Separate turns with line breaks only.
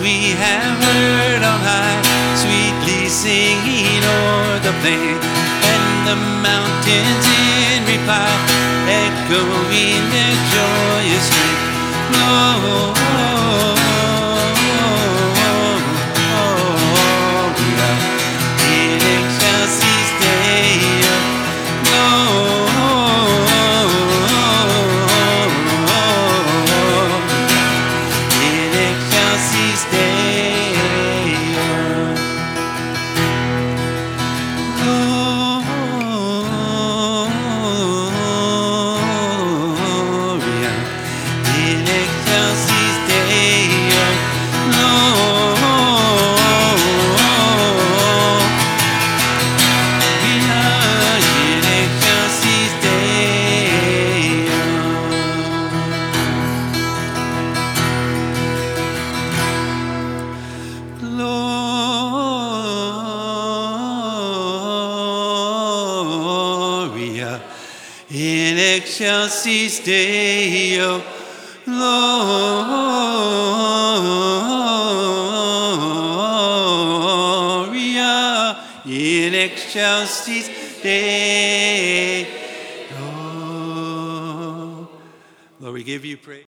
we have heard on high, sweetly singing o'er the plain and the mountains in reply, echoing their joyous strain. Oh. Excelsis Deo. Gloria in excelsis Deo. Oh. Lord, we give you praise.